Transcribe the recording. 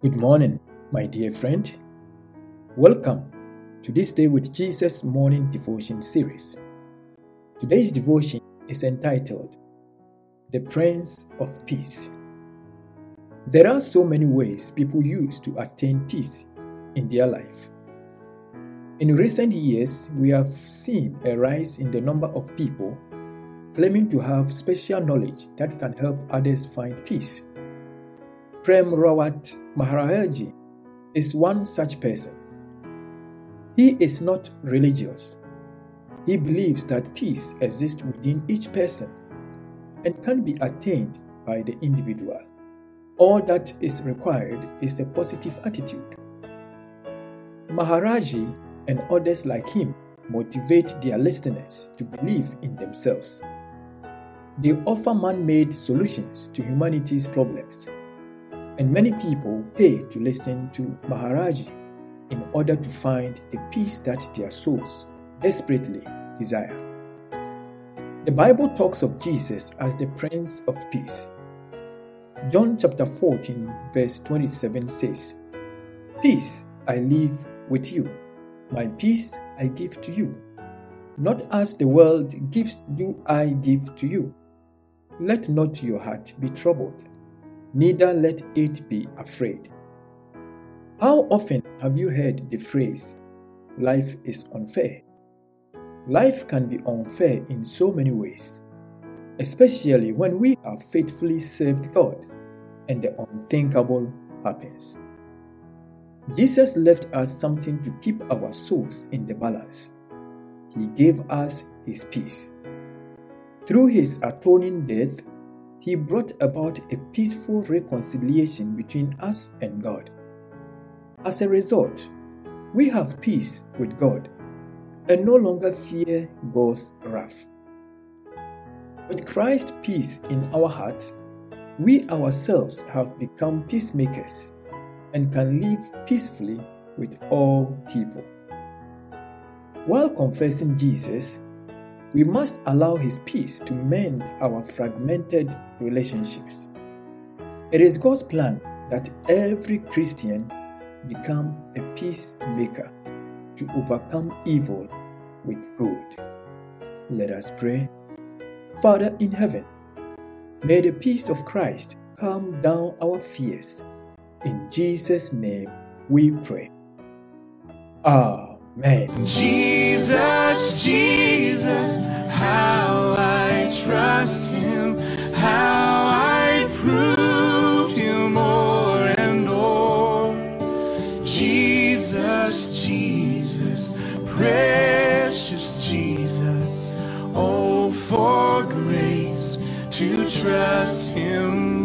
Good morning, my dear friend. Welcome to this Day with Jesus morning devotion series. Today's devotion is entitled The Prince of Peace. There are so many ways people use to attain peace in their life. In recent years, we have seen a rise in the number of people claiming to have special knowledge that can help others find peace. Prem Rawat Maharaji is one such person. He is not religious. He believes that peace exists within each person and can be attained by the individual. All that is required is a positive attitude. Maharaji and others like him motivate their listeners to believe in themselves. They offer man made solutions to humanity's problems and many people pay to listen to Maharaji in order to find the peace that their souls desperately desire. The Bible talks of Jesus as the Prince of Peace. John chapter 14, verse 27 says, Peace I leave with you, my peace I give to you. Not as the world gives, do I give to you. Let not your heart be troubled neither let it be afraid. How often have you heard the phrase, life is unfair? Life can be unfair in so many ways, especially when we have faithfully served God and the unthinkable happens. Jesus left us something to keep our souls in the balance. He gave us His peace. Through His atoning death, he brought about a peaceful reconciliation between us and God. As a result, we have peace with God and no longer fear God's wrath. With Christ's peace in our hearts, we ourselves have become peacemakers and can live peacefully with all people. While confessing Jesus, we must allow His peace to mend our fragmented relationships. It is God's plan that every Christian become a peacemaker to overcome evil with good. Let us pray. Father in heaven, may the peace of Christ calm down our fears. In Jesus' name we pray. Amen. Jesus, Jesus, how I trust him, how I prove You more and more. Jesus, Jesus, precious Jesus, oh, for grace to trust him